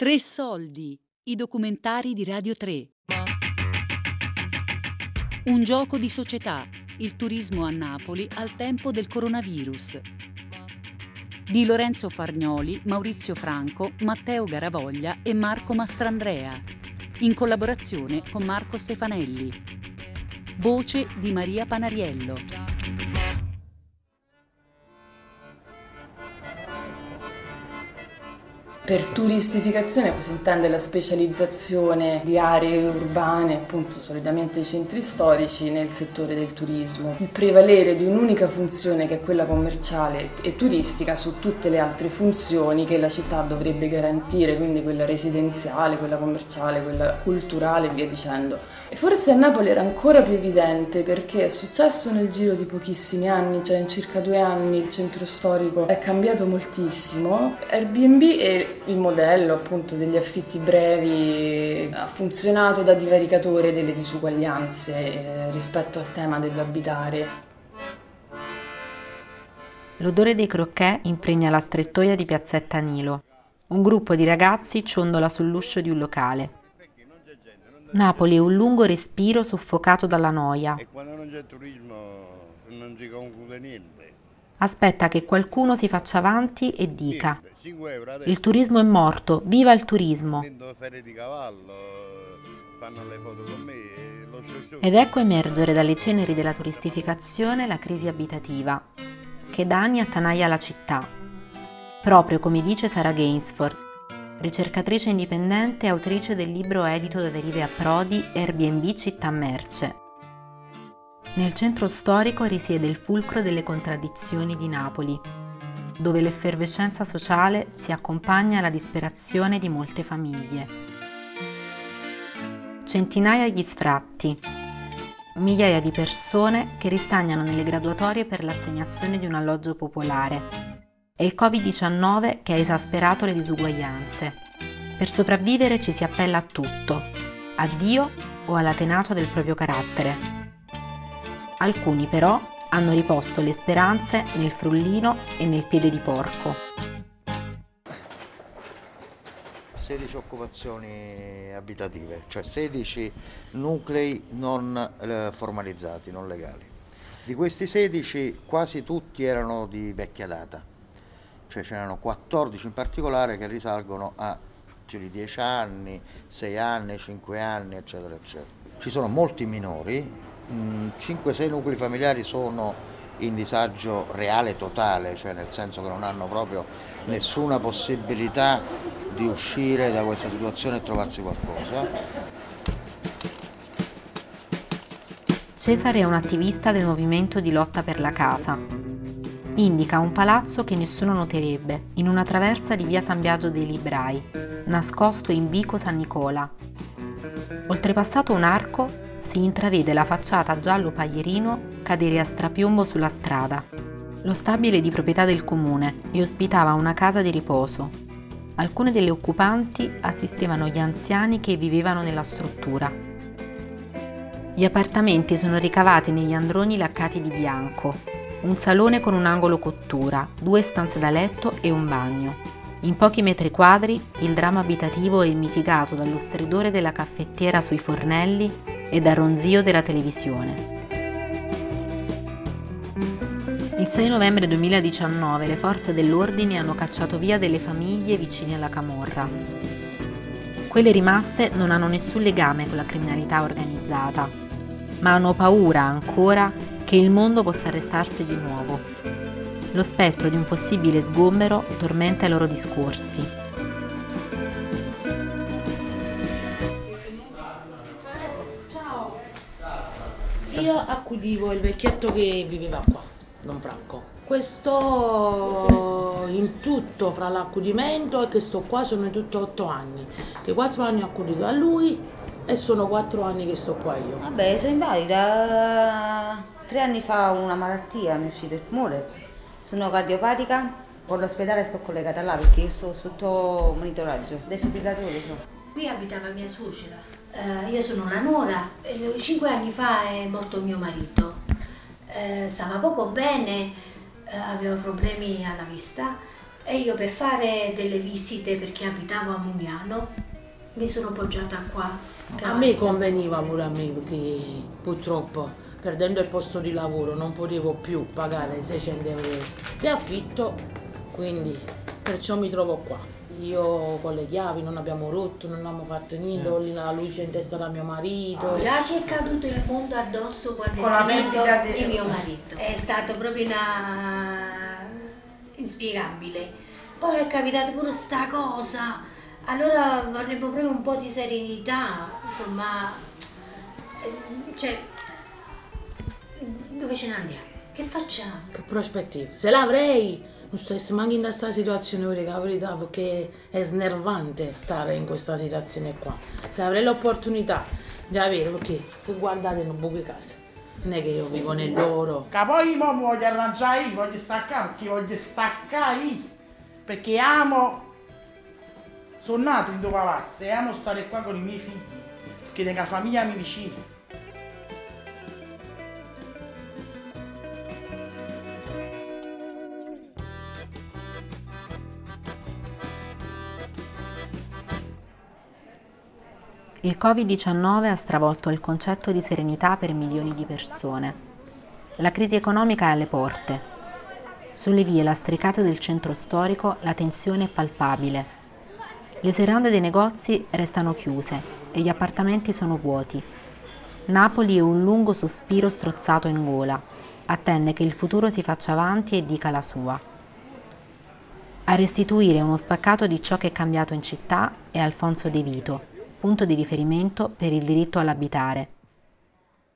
Tre soldi, i documentari di Radio 3. Un gioco di società, il turismo a Napoli al tempo del coronavirus. Di Lorenzo Fargnoli, Maurizio Franco, Matteo Garavoglia e Marco Mastrandrea, in collaborazione con Marco Stefanelli. Voce di Maria Panariello. Per turistificazione si intende la specializzazione di aree urbane, appunto solitamente i centri storici, nel settore del turismo. Il prevalere di un'unica funzione che è quella commerciale e turistica su tutte le altre funzioni che la città dovrebbe garantire, quindi quella residenziale, quella commerciale, quella culturale e via dicendo. E forse a Napoli era ancora più evidente perché è successo nel giro di pochissimi anni, cioè in circa due anni il centro storico è cambiato moltissimo. Airbnb e il modello appunto degli affitti brevi ha funzionato da divaricatore delle disuguaglianze eh, rispetto al tema dell'abitare. L'odore dei croquet impregna la strettoia di Piazzetta Nilo. Un gruppo di ragazzi ciondola sull'uscio di un locale. Napoli è un lungo respiro soffocato dalla noia. E quando non c'è turismo non si conclude niente. Aspetta che qualcuno si faccia avanti e dica il turismo è morto, viva il turismo! Ed ecco emergere dalle ceneri della turistificazione la crisi abitativa, che da anni attanaglia la città. Proprio come dice Sara Gainsford, ricercatrice indipendente e autrice del libro edito da Derive a Prodi Airbnb Città Merce. Nel centro storico risiede il fulcro delle contraddizioni di Napoli, dove l'effervescenza sociale si accompagna alla disperazione di molte famiglie. Centinaia gli sfratti, migliaia di persone che ristagnano nelle graduatorie per l'assegnazione di un alloggio popolare. È il Covid-19 che ha esasperato le disuguaglianze. Per sopravvivere ci si appella a tutto, a Dio o alla tenacia del proprio carattere. Alcuni però hanno riposto le speranze nel frullino e nel piede di porco. 16 occupazioni abitative, cioè 16 nuclei non eh, formalizzati, non legali. Di questi 16 quasi tutti erano di vecchia data, cioè ce n'erano 14 in particolare che risalgono a più di 10 anni, 6 anni, 5 anni, eccetera, eccetera. Ci sono molti minori, 5-6 nuclei familiari sono in disagio reale totale, cioè nel senso che non hanno proprio nessuna possibilità di uscire da questa situazione e trovarsi qualcosa. Cesare è un attivista del movimento di lotta per la casa. Indica un palazzo che nessuno noterebbe, in una traversa di via San Biagio dei Librai, nascosto in vico San Nicola. Oltrepassato un arco, si intravede la facciata giallo paglierino cadere a strapiombo sulla strada. Lo stabile di proprietà del comune e ospitava una casa di riposo. Alcune delle occupanti assistevano gli anziani che vivevano nella struttura. Gli appartamenti sono ricavati negli androni laccati di bianco, un salone con un angolo cottura, due stanze da letto e un bagno. In pochi metri quadri il dramma abitativo è mitigato dallo stridore della caffettiera sui fornelli e dal ronzio della televisione. Il 6 novembre 2019 le forze dell'ordine hanno cacciato via delle famiglie vicine alla Camorra. Quelle rimaste non hanno nessun legame con la criminalità organizzata, ma hanno paura ancora che il mondo possa arrestarsi di nuovo. Lo spettro di un possibile sgombero tormenta i loro discorsi Io accudivo il vecchietto che viveva qua, Don Franco. Questo in tutto fra l'accudimento e che sto qua sono in tutto otto anni. Che quattro anni ho accudito a lui e sono quattro anni che sto qua io. Vabbè, sono invalida. Tre anni fa una malattia mi è uscito il tumore. Sono cardiopatica, con l'ospedale sto collegata là perché io sto sotto monitoraggio. Defibrillatore so. Qui abitava mia suocera eh, io sono una nuora, cinque anni fa è morto mio marito. Eh, stava poco bene, eh, aveva problemi alla vista e io per fare delle visite perché abitavo a Mugnano mi sono poggiata qua. A me conveniva pure a me perché purtroppo perdendo il posto di lavoro non potevo più pagare 600 euro di affitto, quindi perciò mi trovo qua. Io con le chiavi non abbiamo rotto, non abbiamo fatto niente, ho lì la luce in testa da mio marito. Già ci è caduto il mondo addosso quando Con è la finito perdita di- mio marito. È stato proprio una... inspiegabile. Poi è capitata pure sta cosa. Allora vorremmo proprio un po' di serenità, insomma, eh, cioè, dove ce ne andiamo? Che facciamo? Che prospettiva? Se l'avrei, non stessi manco in questa situazione, per la perché è snervante stare in questa situazione qua. Se avrei l'opportunità di avere, perché se guardate in buche case, non è che io vivo nel loro. Che poi mo mi voglio arrangiare io, voglio staccare, perché voglio staccare io. Perché amo, sono nato in due palazzi e amo stare qua con i miei figli, che nella famiglia mi vicino. Il Covid-19 ha stravolto il concetto di serenità per milioni di persone. La crisi economica è alle porte. Sulle vie lastricate del centro storico la tensione è palpabile. Le serrande dei negozi restano chiuse e gli appartamenti sono vuoti. Napoli è un lungo sospiro strozzato in gola. Attende che il futuro si faccia avanti e dica la sua. A restituire uno spaccato di ciò che è cambiato in città è Alfonso De Vito, punto di riferimento per il diritto all'abitare.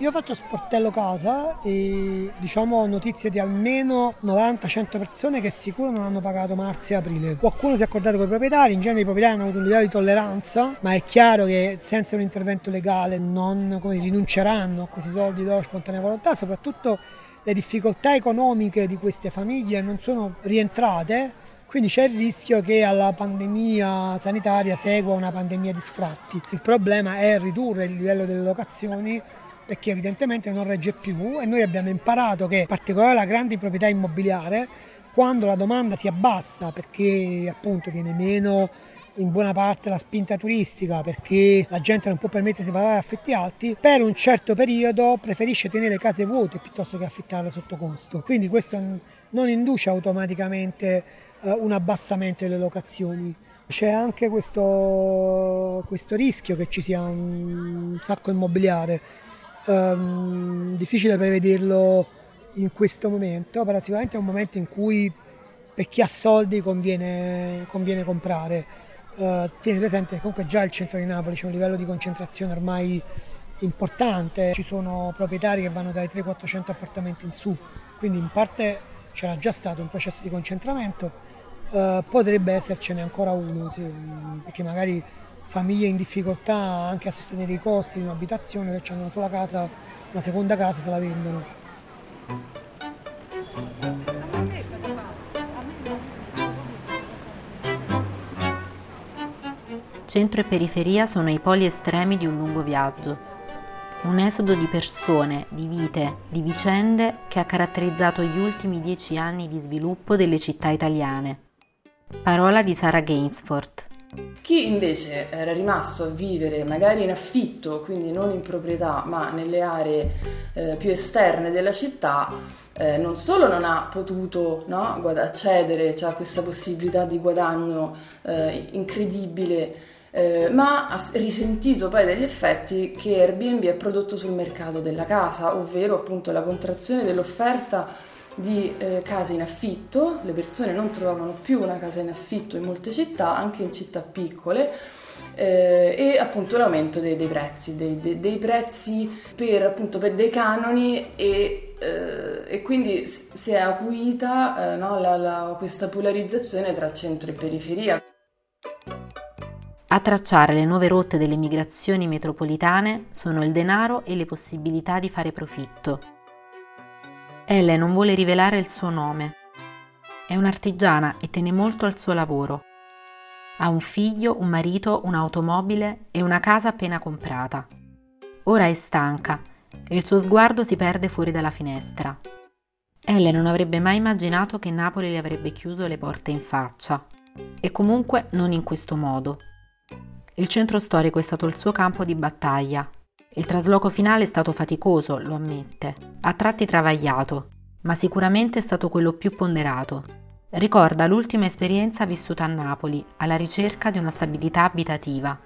Io faccio sportello casa e diciamo ho notizie di almeno 90-100 persone che sicuro non hanno pagato marzo e aprile. Qualcuno si è accordato con i proprietari, in genere i proprietari hanno avuto un livello di tolleranza, ma è chiaro che senza un intervento legale non dire, rinunceranno a questi soldi di loro spontanea volontà, soprattutto le difficoltà economiche di queste famiglie non sono rientrate, quindi c'è il rischio che alla pandemia sanitaria segua una pandemia di sfratti. Il problema è ridurre il livello delle locazioni perché evidentemente non regge più e noi abbiamo imparato che in particolare la grande proprietà immobiliare quando la domanda si abbassa perché appunto viene meno in buona parte la spinta turistica perché la gente non può permettersi di pagare affitti alti, per un certo periodo preferisce tenere case vuote piuttosto che affittarle sotto costo. Quindi questo non induce automaticamente un abbassamento delle locazioni. C'è anche questo, questo rischio che ci sia un sacco immobiliare, Ehm, difficile prevederlo in questo momento, però sicuramente è un momento in cui per chi ha soldi conviene, conviene comprare. Eh, tieni presente che comunque già il centro di Napoli c'è un livello di concentrazione ormai importante, ci sono proprietari che vanno dai 300-400 appartamenti in su, quindi in parte c'era già stato un processo di concentramento, eh, potrebbe essercene ancora uno, sì, perché magari famiglie in difficoltà anche a sostenere i costi di un'abitazione che hanno una sola casa, una seconda casa se la vendono. Centro e periferia sono i poli estremi di un lungo viaggio. Un esodo di persone, di vite, di vicende che ha caratterizzato gli ultimi dieci anni di sviluppo delle città italiane. Parola di Sara Gainsford. Chi invece era rimasto a vivere magari in affitto, quindi non in proprietà, ma nelle aree eh, più esterne della città, eh, non solo non ha potuto no, guad- accedere a questa possibilità di guadagno eh, incredibile, eh, ma ha risentito poi degli effetti che Airbnb ha prodotto sul mercato della casa, ovvero appunto la contrazione dell'offerta di eh, case in affitto, le persone non trovavano più una casa in affitto in molte città, anche in città piccole, eh, e appunto l'aumento dei, dei prezzi, dei, dei- dei prezzi per appunto per dei canoni e, eh, e quindi si è acuita eh, no, la- la- questa polarizzazione tra centro e periferia. A tracciare le nuove rotte delle migrazioni metropolitane sono il denaro e le possibilità di fare profitto. Elle non vuole rivelare il suo nome. È un'artigiana e tiene molto al suo lavoro. Ha un figlio, un marito, un'automobile e una casa appena comprata. Ora è stanca e il suo sguardo si perde fuori dalla finestra. Elle non avrebbe mai immaginato che Napoli le avrebbe chiuso le porte in faccia. E comunque non in questo modo. Il centro storico è stato il suo campo di battaglia. Il trasloco finale è stato faticoso, lo ammette, a tratti travagliato, ma sicuramente è stato quello più ponderato. Ricorda l'ultima esperienza vissuta a Napoli, alla ricerca di una stabilità abitativa.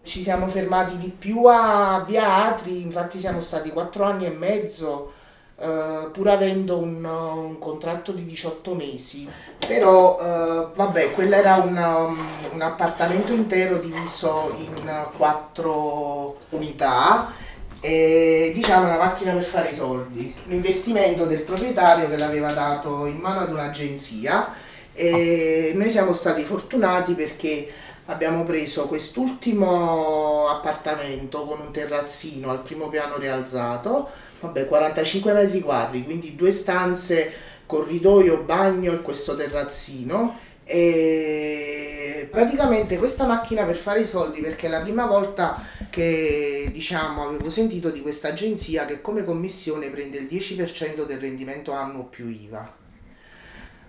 Ci siamo fermati di più a Via Atri, infatti siamo stati quattro anni e mezzo Uh, pur avendo un, un, contratto di 18 mesi, però uh, vabbè, quello era un, um, un, appartamento intero diviso in quattro unità e diciamo una macchina per fare i soldi, un investimento del proprietario che l'aveva dato in mano ad un'agenzia e noi siamo stati fortunati perché abbiamo preso quest'ultimo appartamento con un terrazzino al primo piano rialzato vabbè, 45 metri quadri, quindi due stanze, corridoio, bagno e questo terrazzino. E praticamente questa macchina per fare i soldi perché è la prima volta che diciamo avevo sentito di questa agenzia che come commissione prende il 10% del rendimento annuo più IVA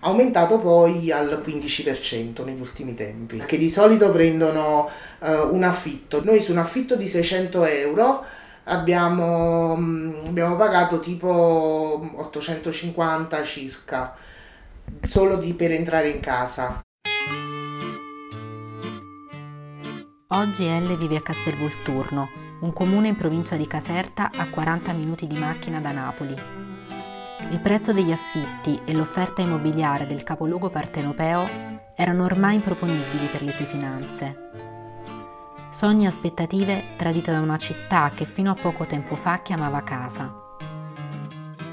aumentato poi al 15% negli ultimi tempi che di solito prendono uh, un affitto noi su un affitto di 600 euro abbiamo, mm, abbiamo pagato tipo 850 circa solo di, per entrare in casa. Oggi Elle vive a Castelvolturno, un comune in provincia di Caserta a 40 minuti di macchina da Napoli. Il prezzo degli affitti e l'offerta immobiliare del capoluogo partenopeo erano ormai improponibili per le sue finanze sogni e aspettative tradite da una città che fino a poco tempo fa chiamava casa.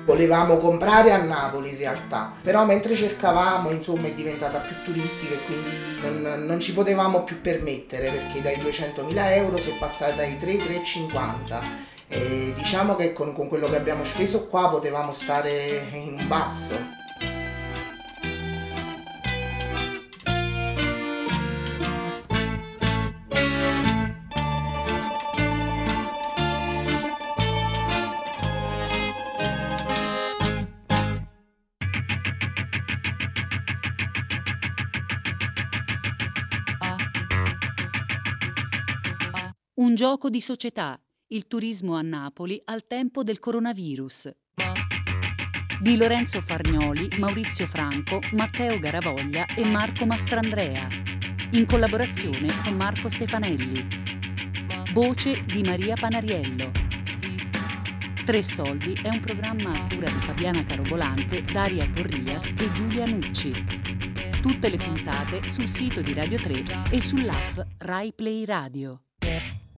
Volevamo comprare a Napoli in realtà, però mentre cercavamo insomma è diventata più turistica e quindi non, non ci potevamo più permettere perché dai 200.000 euro si è passata ai 3-3,50 e diciamo che con, con quello che abbiamo speso qua potevamo stare in un basso. Gioco di società, il turismo a Napoli al tempo del coronavirus. Di Lorenzo Fargnoli, Maurizio Franco, Matteo Garavoglia e Marco Mastrandrea, in collaborazione con Marco Stefanelli. Voce di Maria Panariello. Tre Soldi è un programma a cura di Fabiana Carobolante, Daria Corrias e Giulia Nucci. Tutte le puntate sul sito di Radio 3 e sull'app Rai Play Radio.